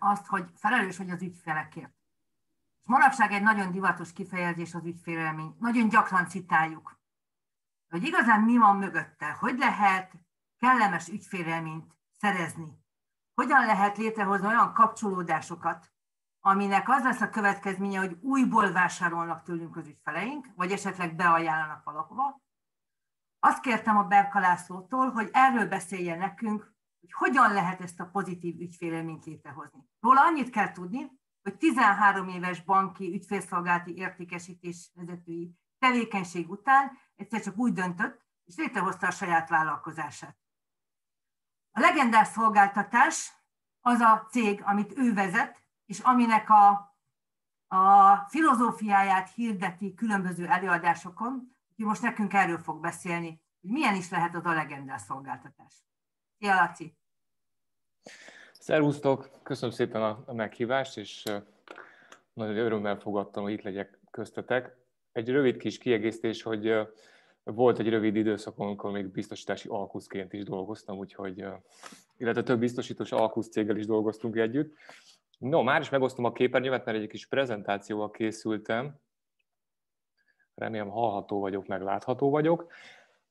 azt, hogy felelős vagy az ügyfelekért. És manapság egy nagyon divatos kifejezés az ügyfélelmény. Nagyon gyakran citáljuk. Hogy igazán mi van mögötte, hogy lehet kellemes ügyfélelményt szerezni, hogyan lehet létrehozni olyan kapcsolódásokat, aminek az lesz a következménye, hogy újból vásárolnak tőlünk az ügyfeleink, vagy esetleg beajánlanak valahova. Azt kértem a Berkalászlótól, hogy erről beszéljen nekünk, hogy hogyan lehet ezt a pozitív ügyfélelményt létrehozni. Róla annyit kell tudni, hogy 13 éves banki ügyfélszolgálati értékesítés vezetői tevékenység után egyszer csak úgy döntött, és létrehozta a saját vállalkozását. A legendás szolgáltatás az a cég, amit ő vezet, és aminek a, a filozófiáját hirdeti különböző előadásokon, úgyhogy most nekünk erről fog beszélni, hogy milyen is lehet az a legendás szolgáltatás. Szia, Laci! Szervusztok, köszönöm szépen a meghívást, és nagyon örömmel fogadtam, hogy itt legyek köztetek. Egy rövid kis kiegészítés, hogy volt egy rövid időszakon, amikor még biztosítási alkuszként is dolgoztam, úgyhogy, illetve több biztosítós alkusz céggel is dolgoztunk együtt. No, már is megosztom a képernyőmet, mert egy kis prezentációval készültem. Remélem hallható vagyok, meg látható vagyok. Oké,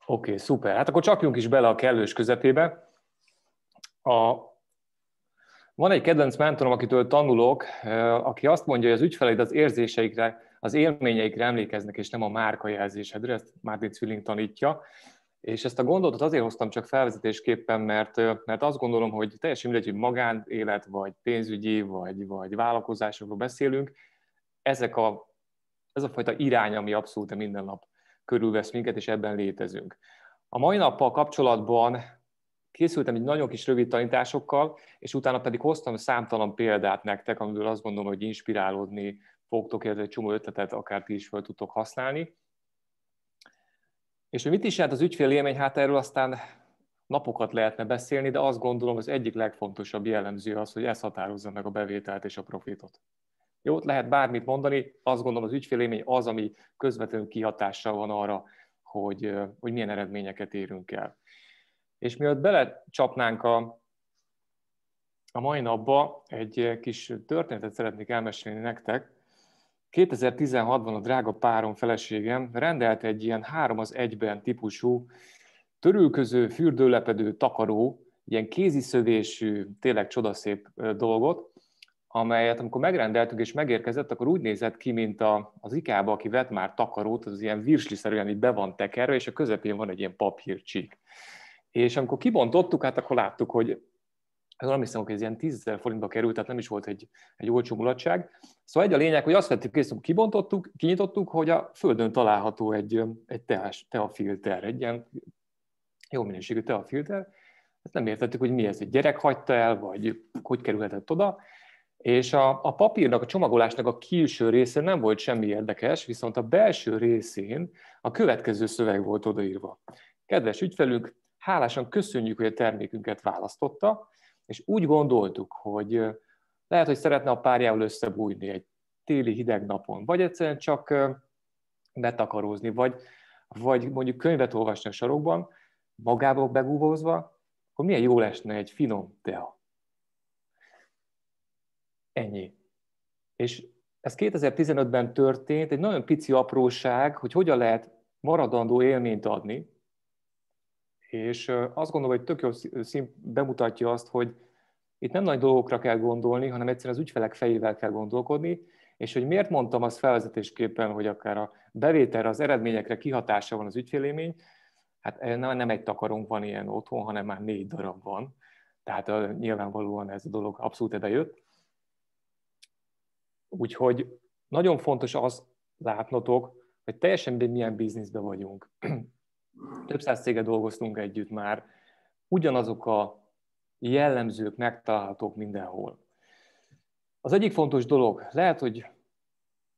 okay, szuper. Hát akkor csapjunk is bele a kellős közepébe. A, van egy kedvenc mentorom, akitől tanulok, aki azt mondja, hogy az ügyfeleid az érzéseikre, az élményeikre emlékeznek, és nem a márkajelzésedre, ezt Martin Zwilling tanítja. És ezt a gondolatot azért hoztam csak felvezetésképpen, mert, mert azt gondolom, hogy teljesen mindegy, hogy magánélet, vagy pénzügyi, vagy, vagy vállalkozásokról beszélünk, ezek a, ez a fajta irány, ami abszolút minden nap körülvesz minket, és ebben létezünk. A mai nappal kapcsolatban készültem egy nagyon kis rövid tanításokkal, és utána pedig hoztam számtalan példát nektek, amiből azt gondolom, hogy inspirálódni fogtok, illetve egy csomó ötletet akár ti is fel tudtok használni. És hogy mit is jelent az ügyfél élmény, hát erről aztán napokat lehetne beszélni, de azt gondolom, az egyik legfontosabb jellemző az, hogy ez határozza meg a bevételt és a profitot. Jó, lehet bármit mondani, azt gondolom az ügyfélélmény az, ami közvetlenül kihatással van arra, hogy, hogy milyen eredményeket érünk el. És mielőtt belecsapnánk a, a mai napba, egy kis történetet szeretnék elmesélni nektek. 2016-ban a drága párom feleségem rendelt egy ilyen három az egyben típusú törülköző, fürdőlepedő, takaró, ilyen kéziszövésű, tényleg csodaszép dolgot, amelyet amikor megrendeltük és megérkezett, akkor úgy nézett ki, mint a, az IKEA-ba, aki vett már takarót, az ilyen virsliszerűen így be van tekerve, és a közepén van egy ilyen papírcsík. És amikor kibontottuk, hát akkor láttuk, hogy nem hiszem, hogy ez ilyen 10 forintba került, tehát nem is volt egy, egy olcsó mulatság. Szóval egy a lényeg, hogy azt vettük észre, hogy kibontottuk, kinyitottuk, hogy a földön található egy, egy teás, teafilter, egy ilyen jó minőségű teafilter. Ezt nem értettük, hogy mi ez, egy gyerek hagyta el, vagy hogy kerülhetett oda. És a, a papírnak, a csomagolásnak a külső része nem volt semmi érdekes, viszont a belső részén a következő szöveg volt odaírva. Kedves ügyfelünk, hálásan köszönjük, hogy a termékünket választotta, és úgy gondoltuk, hogy lehet, hogy szeretne a párjával összebújni egy téli hideg napon, vagy egyszerűen csak betakarózni, vagy, vagy mondjuk könyvet olvasni a sarokban, magába begúvózva, akkor milyen jó lesne egy finom tea. Ennyi. És ez 2015-ben történt, egy nagyon pici apróság, hogy hogyan lehet maradandó élményt adni, és azt gondolom, hogy tök jó szín bemutatja azt, hogy itt nem nagy dolgokra kell gondolni, hanem egyszerűen az ügyfelek fejével kell gondolkodni, és hogy miért mondtam azt felvezetésképpen, hogy akár a bevételre, az eredményekre kihatása van az ügyfélémény, hát nem egy takarónk van ilyen otthon, hanem már négy darab van. Tehát nyilvánvalóan ez a dolog abszolút bejött. Úgyhogy nagyon fontos az látnotok, hogy teljesen milyen bizniszben vagyunk több száz céget dolgoztunk együtt már, ugyanazok a jellemzők megtalálhatók mindenhol. Az egyik fontos dolog, lehet, hogy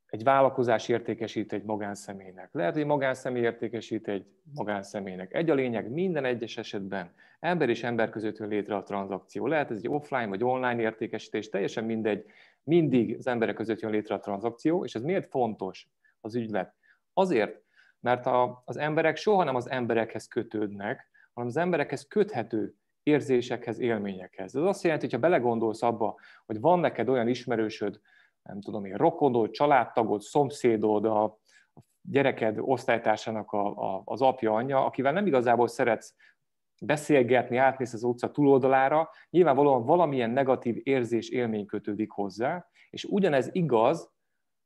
egy vállalkozás értékesít egy magánszemélynek. Lehet, hogy egy magánszemély értékesít egy magánszemélynek. Egy a lényeg, minden egyes esetben ember és ember között jön létre a tranzakció. Lehet ez egy offline vagy online értékesítés, teljesen mindegy, mindig az emberek között jön létre a tranzakció, és ez miért fontos az ügylet? Azért, mert a, az emberek soha nem az emberekhez kötődnek, hanem az emberekhez köthető érzésekhez, élményekhez. Ez azt jelenti, hogy belegondolsz abba, hogy van neked olyan ismerősöd, nem tudom én, rokonod, családtagod, szomszédod, a gyereked osztálytársának a, a, az apja, anyja, akivel nem igazából szeretsz beszélgetni, átmész az utca túloldalára, nyilvánvalóan valamilyen negatív érzés, élmény kötődik hozzá, és ugyanez igaz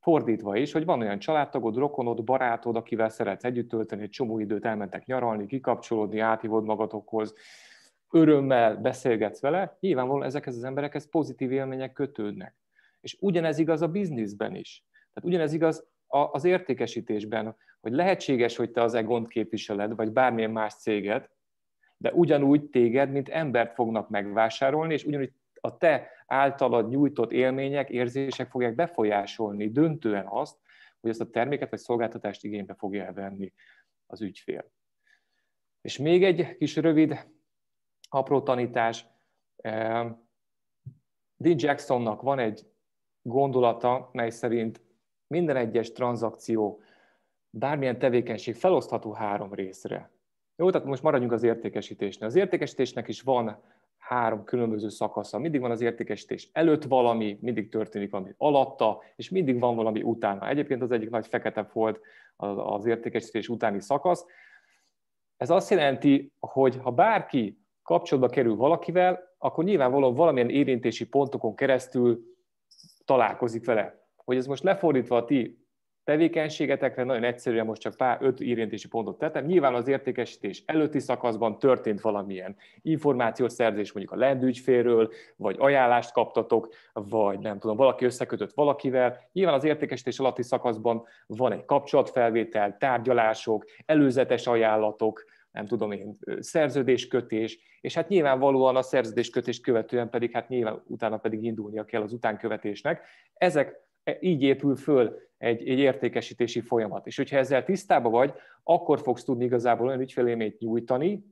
fordítva is, hogy van olyan családtagod, rokonod, barátod, akivel szeretsz együtt tölteni, egy csomó időt elmentek nyaralni, kikapcsolódni, átívod magatokhoz, örömmel beszélgetsz vele, nyilvánvalóan ezekhez az emberekhez pozitív élmények kötődnek. És ugyanez igaz a bizniszben is. Tehát ugyanez igaz az értékesítésben, hogy lehetséges, hogy te az Egont képviseled, vagy bármilyen más céget, de ugyanúgy téged, mint embert fognak megvásárolni, és ugyanúgy a te általad nyújtott élmények, érzések fogják befolyásolni döntően azt, hogy ezt a terméket vagy szolgáltatást igénybe fogja elvenni az ügyfél. És még egy kis rövid, apró tanítás. Dean Jacksonnak van egy gondolata, mely szerint minden egyes tranzakció, bármilyen tevékenység felosztható három részre. Jó, tehát most maradjunk az értékesítésnél. Az értékesítésnek is van három különböző szakasza. Mindig van az értékesítés előtt valami, mindig történik valami alatta, és mindig van valami utána. Egyébként az egyik nagy fekete folt az értékesítés utáni szakasz. Ez azt jelenti, hogy ha bárki kapcsolatba kerül valakivel, akkor nyilvánvalóan valamilyen érintési pontokon keresztül találkozik vele. Hogy ez most lefordítva a ti tevékenységetekre nagyon egyszerűen most csak pár öt érintési pontot tettem. Nyilván az értékesítés előtti szakaszban történt valamilyen információszerzés mondjuk a lendügyfélről, vagy ajánlást kaptatok, vagy nem tudom, valaki összekötött valakivel. Nyilván az értékesítés alatti szakaszban van egy kapcsolatfelvétel, tárgyalások, előzetes ajánlatok, nem tudom én, szerződéskötés, és hát nyilvánvalóan a szerződéskötést követően pedig, hát nyilván utána pedig indulnia kell az utánkövetésnek. Ezek így épül föl egy, egy értékesítési folyamat. És hogyha ezzel tisztában vagy, akkor fogsz tudni igazából olyan ügyfélélményt nyújtani,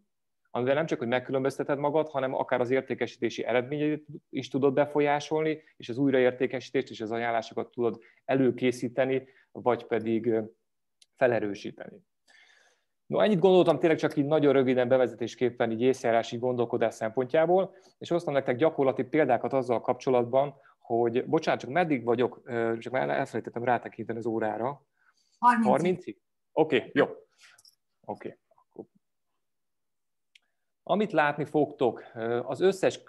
amivel nem csak, hogy megkülönbözteted magad, hanem akár az értékesítési eredményeit is tudod befolyásolni, és az újraértékesítést és az ajánlásokat tudod előkészíteni, vagy pedig felerősíteni. No, ennyit gondoltam tényleg csak így nagyon röviden bevezetésképpen, így észjárási gondolkodás szempontjából, és hoztam nektek gyakorlati példákat azzal kapcsolatban, hogy bocsánat, csak meddig vagyok, csak már elfelejtettem rátekinteni az órára. 30 30-ig? Oké, okay, jó. Oké. Okay. Amit látni fogtok, az összes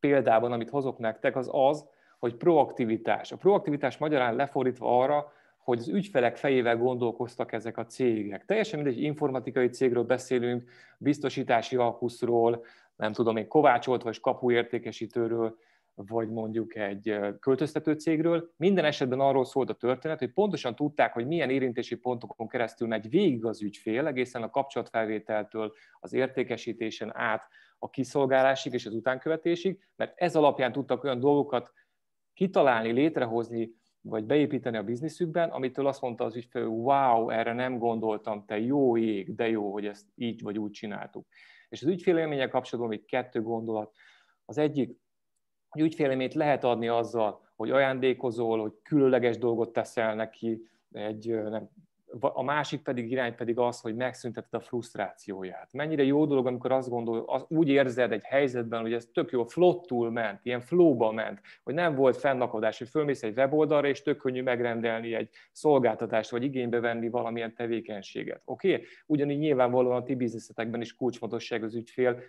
példában, amit hozok nektek, az az, hogy proaktivitás. A proaktivitás magyarán lefordítva arra, hogy az ügyfelek fejével gondolkoztak ezek a cégek. Teljesen mindegy, informatikai cégről beszélünk, biztosítási alkuszról, nem tudom én, kovácsolt vagy kapuértékesítőről, vagy mondjuk egy költöztető cégről. Minden esetben arról szólt a történet, hogy pontosan tudták, hogy milyen érintési pontokon keresztül megy végig az ügyfél, egészen a kapcsolatfelvételtől az értékesítésen át a kiszolgálásig és az utánkövetésig, mert ez alapján tudtak olyan dolgokat kitalálni, létrehozni, vagy beépíteni a bizniszükben, amitől azt mondta az ügyfél, wow, erre nem gondoltam, te jó ég, de jó, hogy ezt így vagy úgy csináltuk. És az ügyfélélménnyel kapcsolatban még kettő gondolat. Az egyik, hogy ügyfélélményt lehet adni azzal, hogy ajándékozol, hogy különleges dolgot teszel neki, egy, nem, a másik pedig irány pedig az, hogy megszünteted a frusztrációját. Mennyire jó dolog, amikor azt gondol, az, úgy érzed egy helyzetben, hogy ez tök jó, flottul ment, ilyen flowba ment, hogy nem volt fennakadás, hogy fölmész egy weboldalra, és tök könnyű megrendelni egy szolgáltatást, vagy igénybe venni valamilyen tevékenységet. Oké? Okay? Ugyanígy nyilvánvalóan a ti bizniszetekben is kulcsfontosság az ügyfél,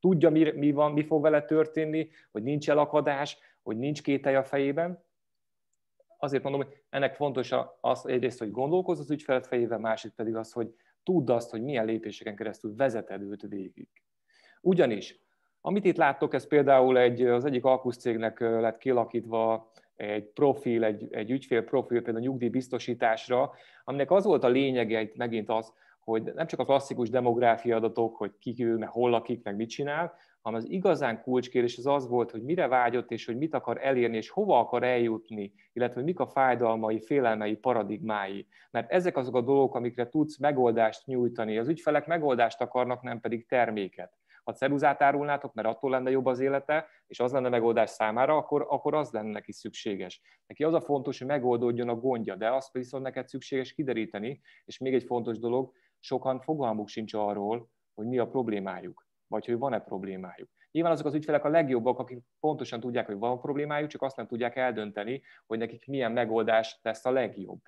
tudja, mi, mi, van, mi fog vele történni, hogy nincs elakadás, hogy nincs kételj a fejében, azért mondom, hogy ennek fontos az egyrészt, hogy gondolkozz az ügyfelet fejével, másik pedig az, hogy tudd azt, hogy milyen lépéseken keresztül vezeted őt végig. Ugyanis, amit itt láttok, ez például egy, az egyik alkuszcégnek lett kialakítva egy profil, egy, egy ügyfél profil, például nyugdíjbiztosításra, aminek az volt a lényege itt megint az, hogy nem csak a klasszikus demográfia adatok, hogy ki ő, meg hol lakik, meg mit csinál, hanem az igazán kulcskérdés az az volt, hogy mire vágyott, és hogy mit akar elérni, és hova akar eljutni, illetve hogy mik a fájdalmai, félelmei, paradigmái. Mert ezek azok a dolgok, amikre tudsz megoldást nyújtani. Az ügyfelek megoldást akarnak, nem pedig terméket. Ha ceruzát árulnátok, mert attól lenne jobb az élete, és az lenne megoldás számára, akkor, akkor az lenne neki szükséges. Neki az a fontos, hogy megoldódjon a gondja, de azt viszont neked szükséges kideríteni, és még egy fontos dolog, sokan fogalmuk sincs arról, hogy mi a problémájuk vagy hogy van-e problémájuk. Nyilván azok az ügyfelek a legjobbak, akik pontosan tudják, hogy van problémájuk, csak azt nem tudják eldönteni, hogy nekik milyen megoldás lesz a legjobb.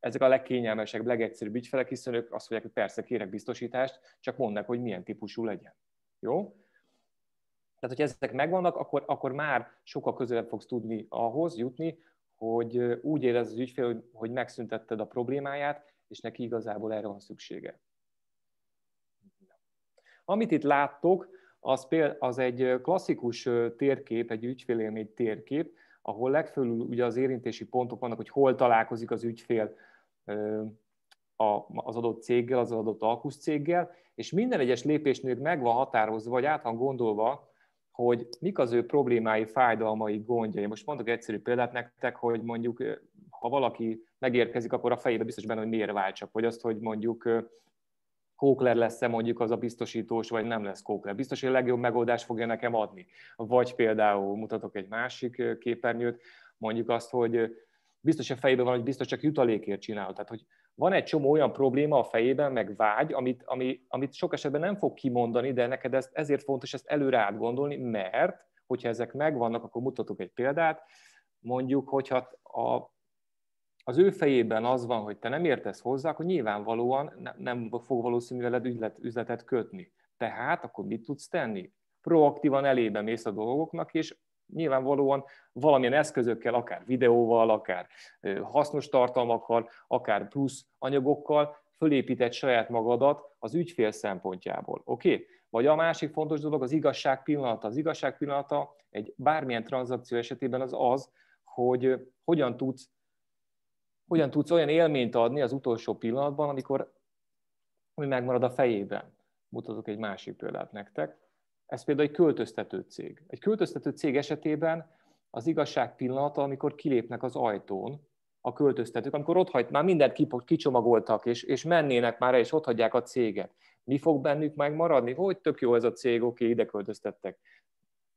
Ezek a legkényelmesebb, legegyszerűbb ügyfelek, hiszen ők azt mondják, hogy persze kérek biztosítást, csak mondnak, hogy milyen típusú legyen. Jó? Tehát, hogy ezek megvannak, akkor, akkor már sokkal közelebb fogsz tudni ahhoz jutni, hogy úgy érez az ügyfél, hogy, hogy megszüntetted a problémáját, és neki igazából erre van szüksége. Amit itt láttok, az, például, az egy klasszikus térkép, egy ügyfélélmény térkép, ahol legfőül ugye az érintési pontok vannak, hogy hol találkozik az ügyfél az adott céggel, az adott alkusz céggel, és minden egyes lépésnél meg van határozva, vagy át van gondolva, hogy mik az ő problémái, fájdalmai, gondjai. Most mondok egyszerű példát nektek, hogy mondjuk, ha valaki megérkezik, akkor a fejébe biztos benne, hogy miért váltsak, vagy azt, hogy mondjuk Kókler lesz-e mondjuk az a biztosítós, vagy nem lesz Kókler. Biztos, hogy a legjobb megoldást fogja nekem adni. Vagy például mutatok egy másik képernyőt, mondjuk azt, hogy biztos a fejében van, hogy biztos csak jutalékért csinál. Tehát, hogy van egy csomó olyan probléma a fejében, meg vágy, amit, ami, amit sok esetben nem fog kimondani, de neked ezt, ezért fontos ezt előre átgondolni, mert hogyha ezek megvannak, akkor mutatok egy példát. Mondjuk, hogyha a, az ő fejében az van, hogy te nem értesz hozzá, akkor nyilvánvalóan nem fog valószínű veled üzlet, üzletet kötni. Tehát akkor mit tudsz tenni? Proaktívan elébe mész a dolgoknak, és nyilvánvalóan valamilyen eszközökkel, akár videóval, akár hasznos tartalmakkal, akár plusz anyagokkal fölépített saját magadat az ügyfél szempontjából. Oké? Okay? Vagy a másik fontos dolog az igazság pillanata. Az igazság pillanata egy bármilyen tranzakció esetében az az, hogy hogyan tudsz, hogyan tudsz olyan élményt adni az utolsó pillanatban, amikor ami megmarad a fejében. Mutatok egy másik példát nektek ez például egy költöztető cég. Egy költöztető cég esetében az igazság pillanata, amikor kilépnek az ajtón a költöztetők, amikor ott hagy, már mindent kicsomagoltak, és, és mennének már, és ott hagyják a céget. Mi fog bennük megmaradni? Hogy tök jó ez a cég, oké, ide költöztettek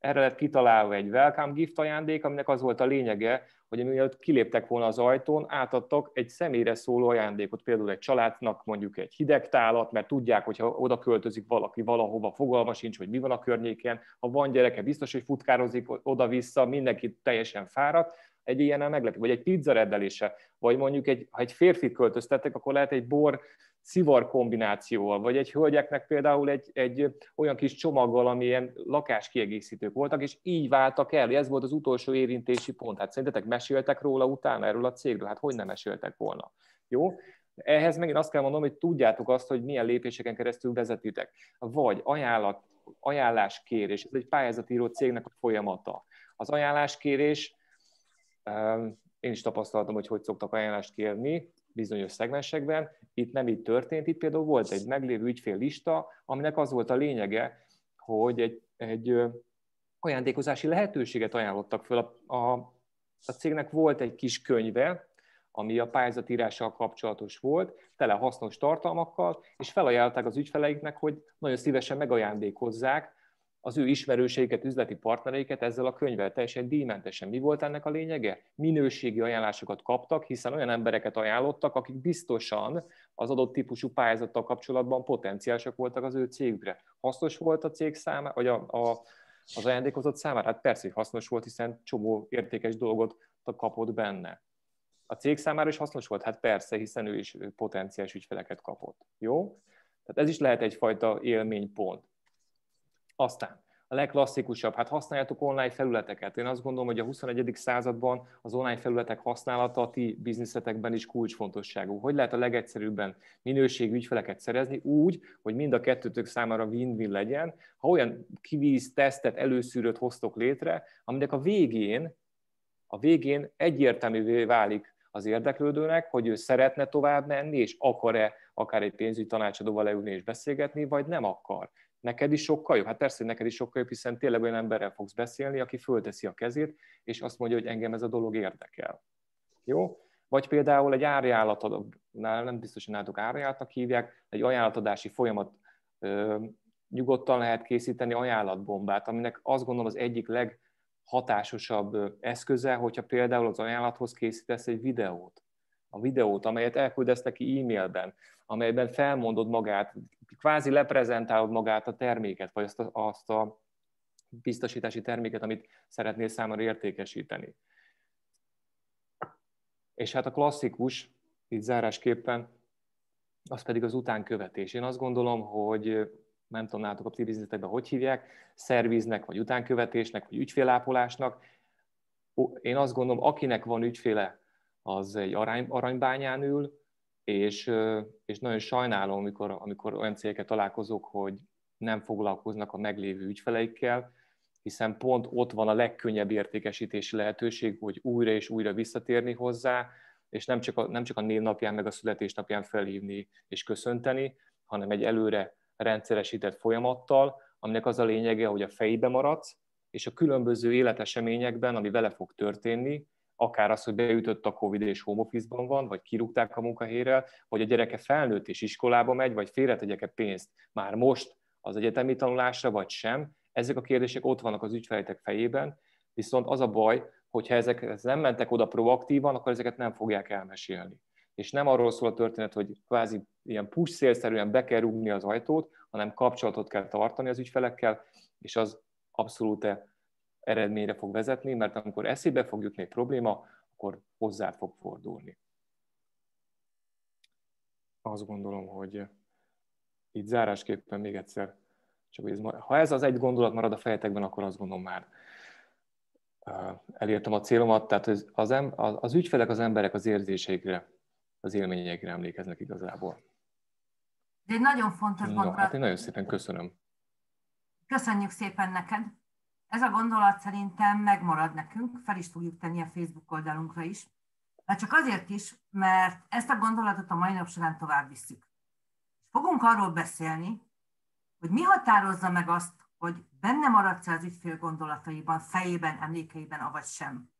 erre lett kitalálva egy welcome gift ajándék, aminek az volt a lényege, hogy mielőtt kiléptek volna az ajtón, átadtak egy személyre szóló ajándékot, például egy családnak mondjuk egy hideg tálat, mert tudják, hogy ha oda költözik valaki valahova, fogalma sincs, hogy mi van a környéken, ha van gyereke, biztos, hogy futkározik oda-vissza, mindenki teljesen fáradt, egy ilyennel meglepő, vagy egy pizza rendelése, vagy mondjuk egy, ha egy férfit költöztettek, akkor lehet egy bor szivar kombinációval, vagy egy hölgyeknek például egy, egy olyan kis csomaggal, amilyen lakáskiegészítők voltak, és így váltak el. Ez volt az utolsó érintési pont. Hát szerintetek meséltek róla utána erről a cégről? Hát hogy nem meséltek volna? Jó? Ehhez megint azt kell mondanom, hogy tudjátok azt, hogy milyen lépéseken keresztül vezetitek. Vagy ajánlat, ajánláskérés, ez egy pályázatíró cégnek a folyamata. Az ajánláskérés, én is tapasztaltam, hogy hogy szoktak ajánlást kérni, bizonyos szegmensekben. Itt nem így történt, itt például volt egy meglévő ügyfél aminek az volt a lényege, hogy egy, egy ajándékozási lehetőséget ajánlottak föl. A, a, a cégnek volt egy kis könyve, ami a pályázatírással kapcsolatos volt, tele hasznos tartalmakkal, és felajánlották az ügyfeleiknek, hogy nagyon szívesen megajándékozzák az ő ismerőseiket, üzleti partnereiket ezzel a könyvvel teljesen díjmentesen. Mi volt ennek a lényege? Minőségi ajánlásokat kaptak, hiszen olyan embereket ajánlottak, akik biztosan az adott típusú pályázattal kapcsolatban potenciálisak voltak az ő cégükre. Hasznos volt a cég számára, vagy a, a, az ajándékozott számára? Hát persze, hogy hasznos volt, hiszen csomó értékes dolgot kapott benne. A cég számára is hasznos volt? Hát persze, hiszen ő is potenciális ügyfeleket kapott. Jó? Tehát ez is lehet egyfajta élménypont. Aztán a legklasszikusabb, hát használjátok online felületeket. Én azt gondolom, hogy a 21. században az online felületek használata a ti bizniszetekben is kulcsfontosságú. Hogy lehet a legegyszerűbben minőségű ügyfeleket szerezni úgy, hogy mind a kettőtök számára win-win legyen, ha olyan kivíz, tesztet, előszűrőt hoztok létre, aminek a végén, a végén egyértelművé válik az érdeklődőnek, hogy ő szeretne tovább menni, és akar-e akár egy pénzügyi tanácsadóval leülni és beszélgetni, vagy nem akar neked is sokkal jobb? Hát persze, neked is sokkal jobb, hiszen tényleg olyan emberrel fogsz beszélni, aki fölteszi a kezét, és azt mondja, hogy engem ez a dolog érdekel. Jó? Vagy például egy árajánlatod, nem biztos, hogy nálatok árajánlatnak hívják, egy ajánlatadási folyamat ö, nyugodtan lehet készíteni ajánlatbombát, aminek azt gondolom az egyik leghatásosabb eszköze, hogyha például az ajánlathoz készítesz egy videót a videót, amelyet elküldesz neki e-mailben, amelyben felmondod magát, kvázi leprezentálod magát a terméket, vagy azt a, azt a biztosítási terméket, amit szeretnél számára értékesíteni. És hát a klasszikus, itt zárásképpen, az pedig az utánkövetés. Én azt gondolom, hogy nem tudom, nálatok a ti bizniszetekben hogy hívják, szerviznek, vagy utánkövetésnek, vagy ügyfélápolásnak. Én azt gondolom, akinek van ügyféle, az egy arany, aranybányán ül, és, és nagyon sajnálom, amikor, amikor olyan cégeket találkozok, hogy nem foglalkoznak a meglévő ügyfeleikkel, hiszen pont ott van a legkönnyebb értékesítési lehetőség, hogy újra és újra visszatérni hozzá, és nem csak a, nem csak a névnapján, meg a születésnapján felhívni és köszönteni, hanem egy előre rendszeresített folyamattal, aminek az a lényege, hogy a fejbe maradsz, és a különböző életeseményekben, ami vele fog történni, akár az, hogy beütött a Covid és home office-ban van, vagy kirúgták a munkahelyre, vagy a gyereke felnőtt és iskolába megy, vagy félretegyek-e pénzt már most az egyetemi tanulásra, vagy sem. Ezek a kérdések ott vannak az ügyfeleitek fejében, viszont az a baj, hogyha ezek nem mentek oda proaktívan, akkor ezeket nem fogják elmesélni. És nem arról szól a történet, hogy kvázi ilyen push szélszerűen be kell rúgni az ajtót, hanem kapcsolatot kell tartani az ügyfelekkel, és az abszolút eredményre fog vezetni, mert amikor eszébe fog jutni egy probléma, akkor hozzá fog fordulni. Azt gondolom, hogy itt zárásképpen még egyszer, csak ez, ha ez az egy gondolat marad a fejetekben, akkor azt gondolom már elértem a célomat, tehát az, az, az ügyfelek, az emberek az érzéseikre, az élményeikre emlékeznek igazából. Ez egy nagyon fontos gondolat. Hát én nagyon szépen köszönöm. Köszönjük szépen neked. Ez a gondolat szerintem megmarad nekünk, fel is fogjuk tenni a Facebook oldalunkra is. De csak azért is, mert ezt a gondolatot a mai nap során tovább visszük. Fogunk arról beszélni, hogy mi határozza meg azt, hogy benne maradsz az ügyfél gondolataiban, fejében, emlékeiben, avagy sem.